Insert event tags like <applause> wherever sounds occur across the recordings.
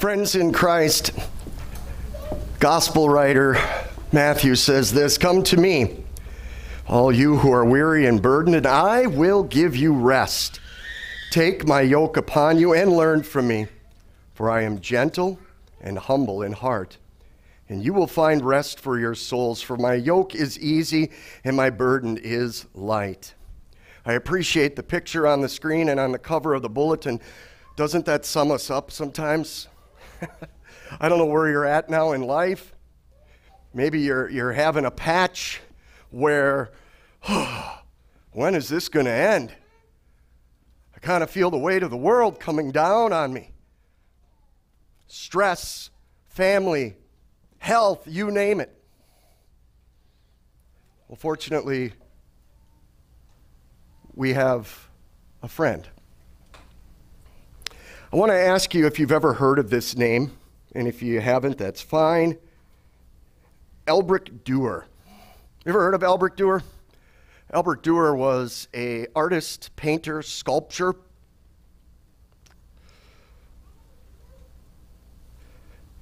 Friends in Christ, gospel writer Matthew says this Come to me, all you who are weary and burdened, and I will give you rest. Take my yoke upon you and learn from me, for I am gentle and humble in heart, and you will find rest for your souls, for my yoke is easy and my burden is light. I appreciate the picture on the screen and on the cover of the bulletin. Doesn't that sum us up sometimes? <laughs> I don't know where you're at now in life. Maybe you're, you're having a patch where, oh, <sighs> when is this going to end? I kind of feel the weight of the world coming down on me. Stress, family, health, you name it. Well, fortunately, we have a friend. I want to ask you if you've ever heard of this name, and if you haven't, that's fine. Albrecht Dürer. You ever heard of Albrecht Dürer? Albrecht Dürer was a artist, painter, sculptor.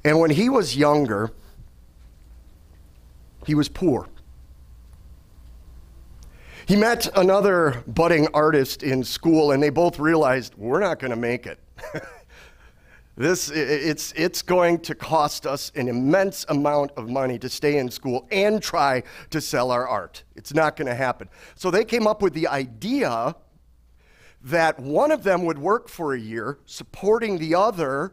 And when he was younger, he was poor. He met another budding artist in school, and they both realized we're not going to make it. <laughs> this it's it's going to cost us an immense amount of money to stay in school and try to sell our art. It's not going to happen. So they came up with the idea that one of them would work for a year supporting the other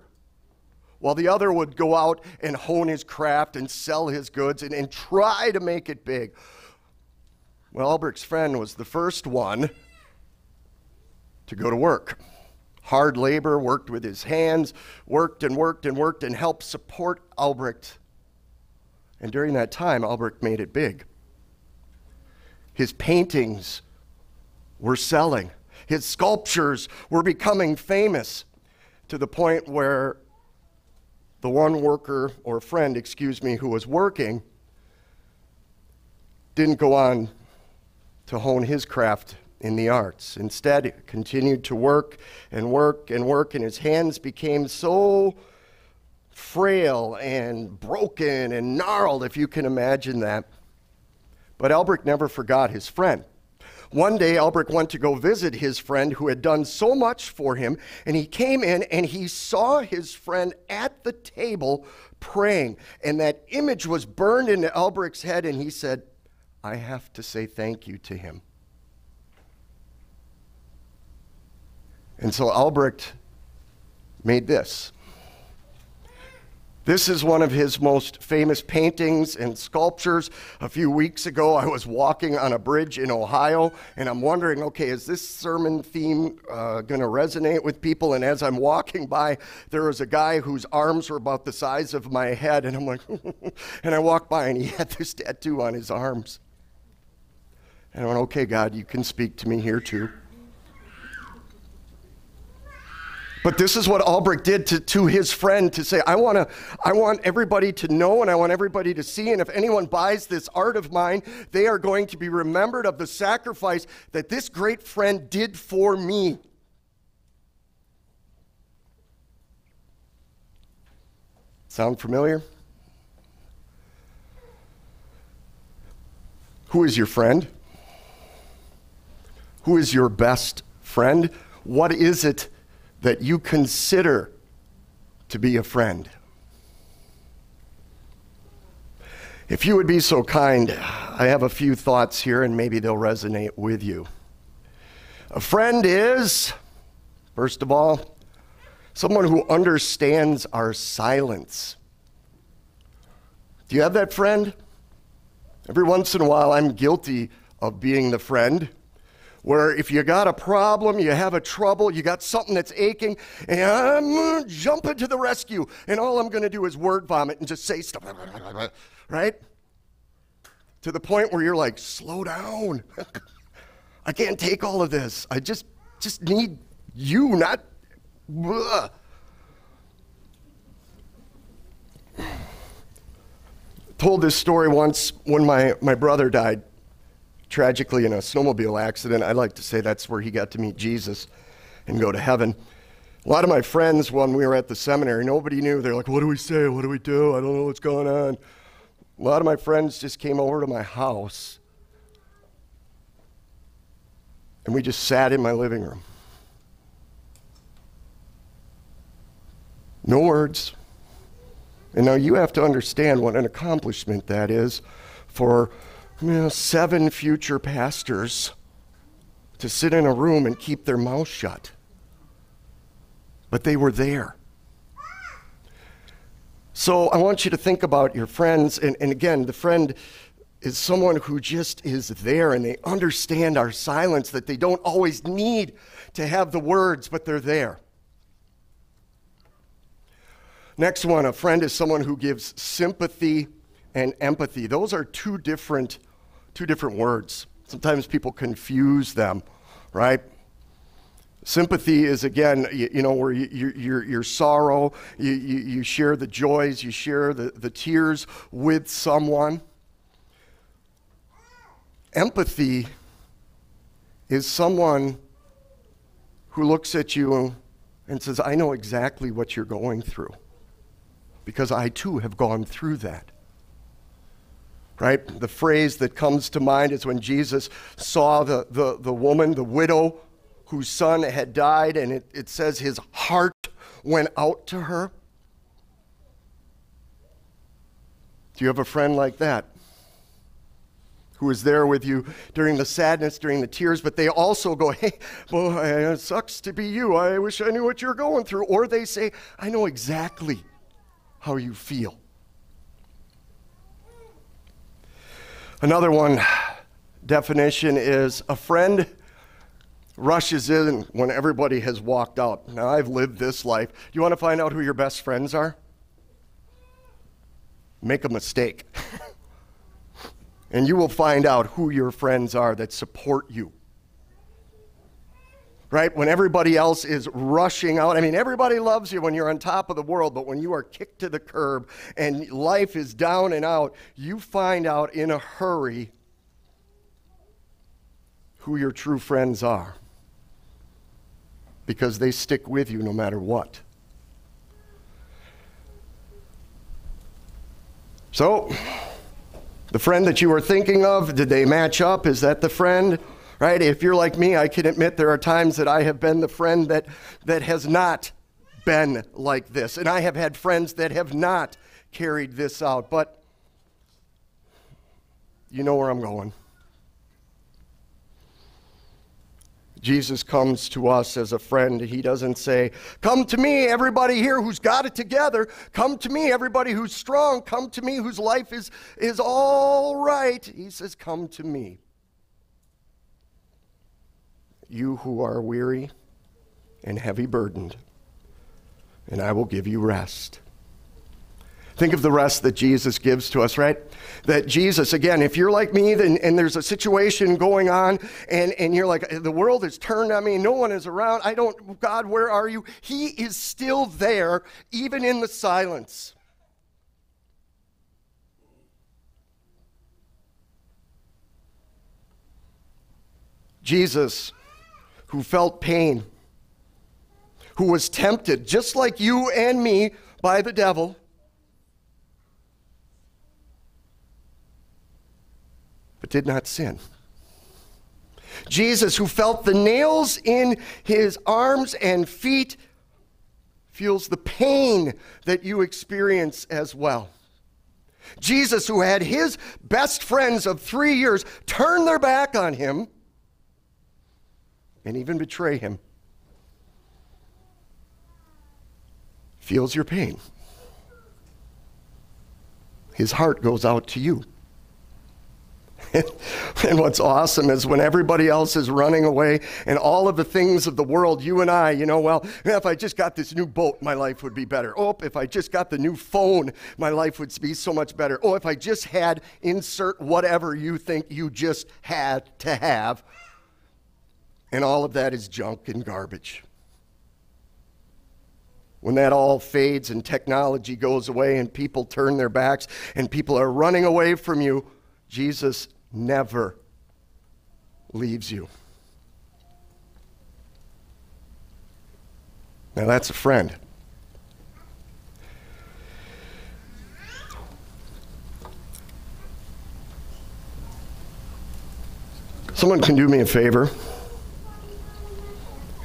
while the other would go out and hone his craft and sell his goods and, and try to make it big. Well, Albrecht's friend was the first one to go to work. Hard labor, worked with his hands, worked and worked and worked and helped support Albrecht. And during that time, Albrecht made it big. His paintings were selling, his sculptures were becoming famous to the point where the one worker or friend, excuse me, who was working didn't go on to hone his craft in the arts. Instead, continued to work and work and work, and his hands became so frail and broken and gnarled, if you can imagine that. But Albrecht never forgot his friend. One day, Albrecht went to go visit his friend who had done so much for him, and he came in and he saw his friend at the table praying. And that image was burned into Albrecht's head, and he said, I have to say thank you to him. And so Albrecht made this. This is one of his most famous paintings and sculptures. A few weeks ago, I was walking on a bridge in Ohio, and I'm wondering, okay, is this sermon theme uh, going to resonate with people? And as I'm walking by, there was a guy whose arms were about the size of my head, and I'm like, <laughs> and I walked by, and he had this tattoo on his arms. And I went, okay, God, you can speak to me here too. But this is what Albrecht did to, to his friend to say, I, wanna, I want everybody to know and I want everybody to see. And if anyone buys this art of mine, they are going to be remembered of the sacrifice that this great friend did for me. Sound familiar? Who is your friend? Who is your best friend? What is it that you consider to be a friend? If you would be so kind, I have a few thoughts here and maybe they'll resonate with you. A friend is, first of all, someone who understands our silence. Do you have that friend? Every once in a while, I'm guilty of being the friend where if you got a problem, you have a trouble, you got something that's aching, and I'm jumping to the rescue, and all I'm going to do is word vomit and just say stuff, right? To the point where you're like, slow down. <laughs> I can't take all of this. I just just need you, not. Blah. Told this story once when my, my brother died tragically in a snowmobile accident. I like to say that's where he got to meet Jesus and go to heaven. A lot of my friends, when we were at the seminary, nobody knew. They're like, what do we say? What do we do? I don't know what's going on. A lot of my friends just came over to my house and we just sat in my living room. No words. And now you have to understand what an accomplishment that is for you know, seven future pastors to sit in a room and keep their mouth shut. But they were there. So I want you to think about your friends. And, and again, the friend is someone who just is there and they understand our silence, that they don't always need to have the words, but they're there. Next one, a friend is someone who gives sympathy and empathy. Those are two different, two different words. Sometimes people confuse them, right? Sympathy is, again, you, you know, where you, you, your, your sorrow, you, you, you share the joys, you share the, the tears with someone. Empathy is someone who looks at you and says, I know exactly what you're going through because I too have gone through that. Right? The phrase that comes to mind is when Jesus saw the, the, the woman, the widow, whose son had died, and it, it says his heart went out to her. Do you have a friend like that? Who is there with you during the sadness, during the tears, but they also go, Hey, boy, it sucks to be you. I wish I knew what you're going through. Or they say, I know exactly how you feel. Another one definition is a friend rushes in when everybody has walked out. Now, I've lived this life. Do you want to find out who your best friends are? Make a mistake. <laughs> and you will find out who your friends are that support you right? When everybody else is rushing out. I mean, everybody loves you when you're on top of the world, but when you are kicked to the curb and life is down and out, you find out in a hurry who your true friends are because they stick with you no matter what. So, the friend that you were thinking of, did they match up? Is that the friend? Right? If you're like me, I can admit there are times that I have been the friend that, that has not been like this. And I have had friends that have not carried this out. But you know where I'm going. Jesus comes to us as a friend. He doesn't say, Come to me, everybody here who's got it together. Come to me, everybody who's strong. Come to me, whose life is, is all right. He says, Come to me you who are weary and heavy burdened, and I will give you rest. Think of the rest that Jesus gives to us, right? That Jesus, again, if you're like me then, and there's a situation going on and, and you're like, the world has turned on me, no one is around, I don't, God, where are you? He is still there, even in the silence. Jesus who felt pain, who was tempted, just like you and me, by the devil. But did not sin. Jesus, who felt the nails in his arms and feet, feels the pain that you experience as well. Jesus, who had his best friends of three years turn their back on him, and even betray him, feels your pain. His heart goes out to you. <laughs> and what's awesome is when everybody else is running away and all of the things of the world, you and I, you know, well, if I just got this new boat, my life would be better. Oh, if I just got the new phone, my life would be so much better. Oh, if I just had insert whatever you think you just had to have, and all of that is junk and garbage. When that all fades and technology goes away and people turn their backs and people are running away from you, Jesus never leaves you. Now that's a friend. Someone can do me a favor,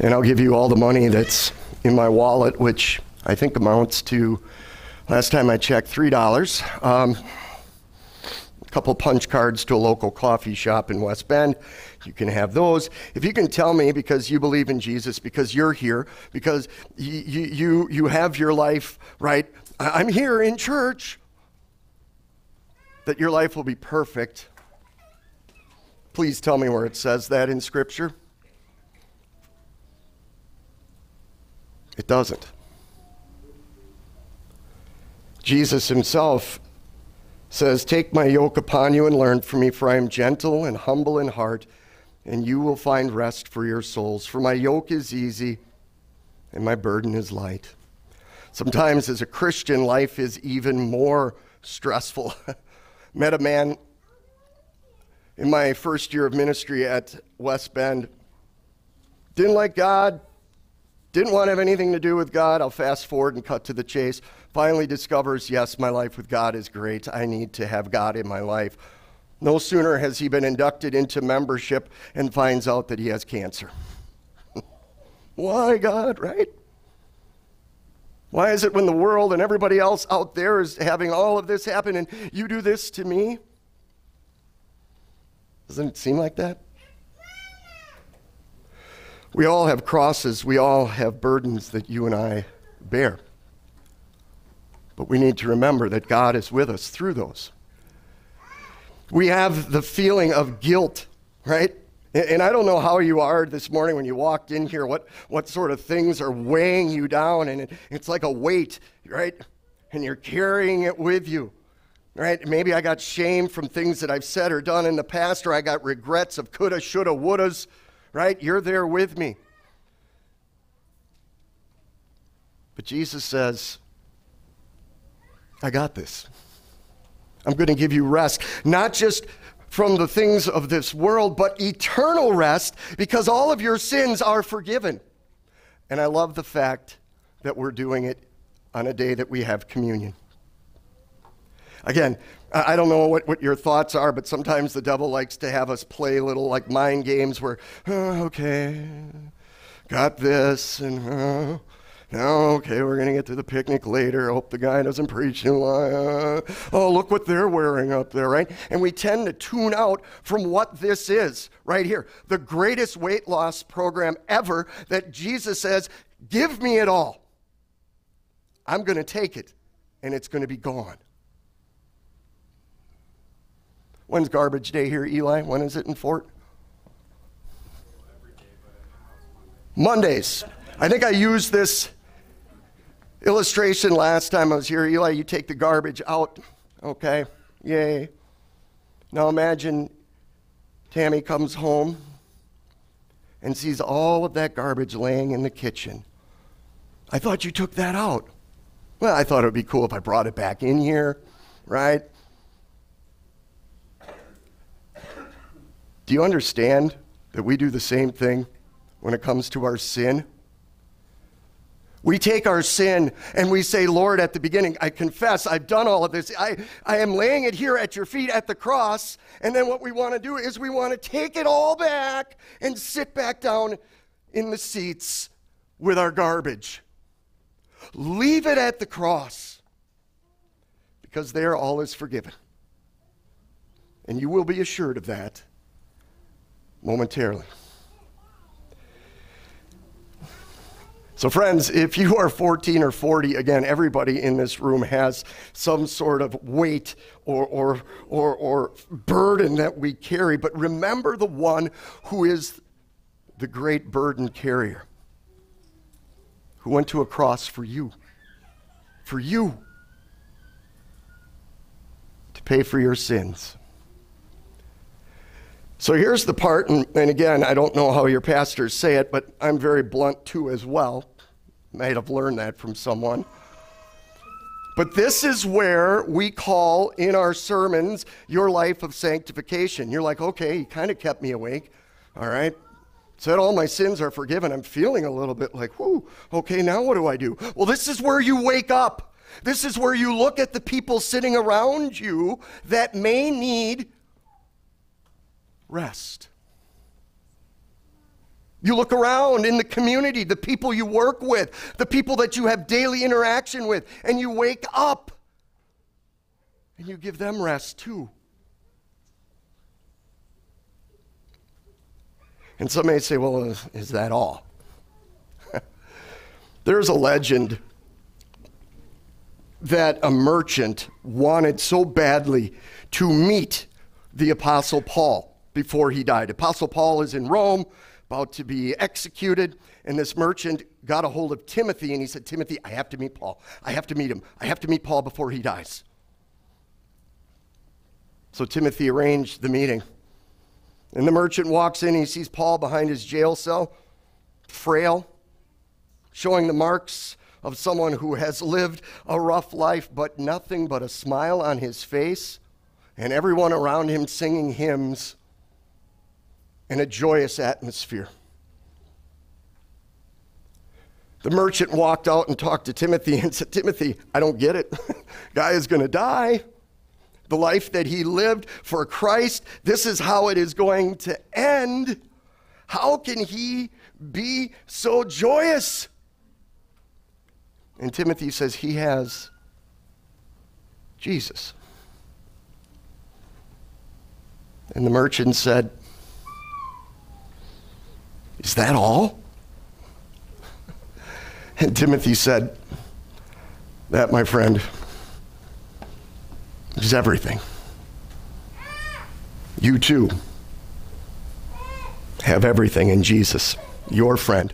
and I'll give you all the money that's in my wallet, which I think amounts to, last time I checked, $3. Um, a couple punch cards to a local coffee shop in West Bend. You can have those. If you can tell me because you believe in Jesus, because you're here, because you, you, you have your life, right? I'm here in church, that your life will be perfect Please tell me where it says that in Scripture. It doesn't. Jesus himself says, Take my yoke upon you and learn from me, for I am gentle and humble in heart, and you will find rest for your souls. For my yoke is easy and my burden is light. Sometimes, as a Christian, life is even more stressful. <laughs> Met a man in my first year of ministry at West Bend. Didn't like God, didn't want to have anything to do with God. I'll fast forward and cut to the chase. Finally discovers, yes, my life with God is great. I need to have God in my life. No sooner has he been inducted into membership and finds out that he has cancer. <laughs> Why, God, right? Why is it when the world and everybody else out there is having all of this happen and you do this to me? Doesn't it seem like that? We all have crosses, we all have burdens that you and I bear. But we need to remember that God is with us through those. We have the feeling of guilt, right? And I don't know how you are this morning when you walked in here, what, what sort of things are weighing you down, and it's like a weight, right? And you're carrying it with you right? Maybe I got shame from things that I've said or done in the past, or I got regrets of coulda, shoulda, wouldas, right? You're there with me. But Jesus says, I got this. I'm going to give you rest, not just from the things of this world, but eternal rest because all of your sins are forgiven. And I love the fact that we're doing it on a day that we have communion. Again, I don't know what, what your thoughts are, but sometimes the devil likes to have us play little like mind games where, oh, okay, got this, and uh, now, okay, we're going to get to the picnic later. Hope the guy doesn't preach long. Uh, oh, look what they're wearing up there, right? And we tend to tune out from what this is right here. The greatest weight loss program ever that Jesus says, give me it all. I'm going to take it, and it's going to be gone. When's garbage day here, Eli? When is it in Fort? Mondays. I think I used this illustration last time I was here. Eli, you take the garbage out. Okay, yay. Now imagine Tammy comes home and sees all of that garbage laying in the kitchen. I thought you took that out. Well, I thought it would be cool if I brought it back in here, right? Do you understand that we do the same thing when it comes to our sin? We take our sin and we say, Lord, at the beginning, I confess I've done all of this. I, I am laying it here at your feet at the cross. And then what we want to do is we want to take it all back and sit back down in the seats with our garbage. Leave it at the cross because there all is forgiven. And you will be assured of that momentarily. So, friends, if you are 14 or 40, again, everybody in this room has some sort of weight or, or, or, or burden that we carry. But remember the one who is the great burden carrier, who went to a cross for you, for you, to pay for your sins. So here's the part, and, and, again, I don't know how your pastors say it, but I'm very blunt too as well. Might have learned that from someone. But this is where we call in our sermons your life of sanctification. You're like, okay, you kind of kept me awake. All right. said, All my sins are forgiven. I'm feeling a little bit like, whoo, okay, now what do I do? Well, this is where you wake up. This is where you look at the people sitting around you that may need rest. You look around in the community, the people you work with, the people that you have daily interaction with, and you wake up and you give them rest too. And some may say, well, is that all? <laughs> There's a legend that a merchant wanted so badly to meet the Apostle Paul before he died. Apostle Paul is in Rome, about to be executed, and this merchant got a hold of Timothy and he said, Timothy, I have to meet Paul. I have to meet him. I have to meet Paul before he dies. So Timothy arranged the meeting. And the merchant walks in, he sees Paul behind his jail cell, frail, showing the marks of someone who has lived a rough life, but nothing but a smile on his face, and everyone around him singing hymns in a joyous atmosphere. The merchant walked out and talked to Timothy and said, Timothy, I don't get it. <laughs> Guy is going to die the life that he lived for Christ. This is how it is going to end. How can he be so joyous? And Timothy says he has Jesus. And the merchant said, Is that all? And Timothy said, That, my friend, is everything. You too have everything in Jesus, your friend.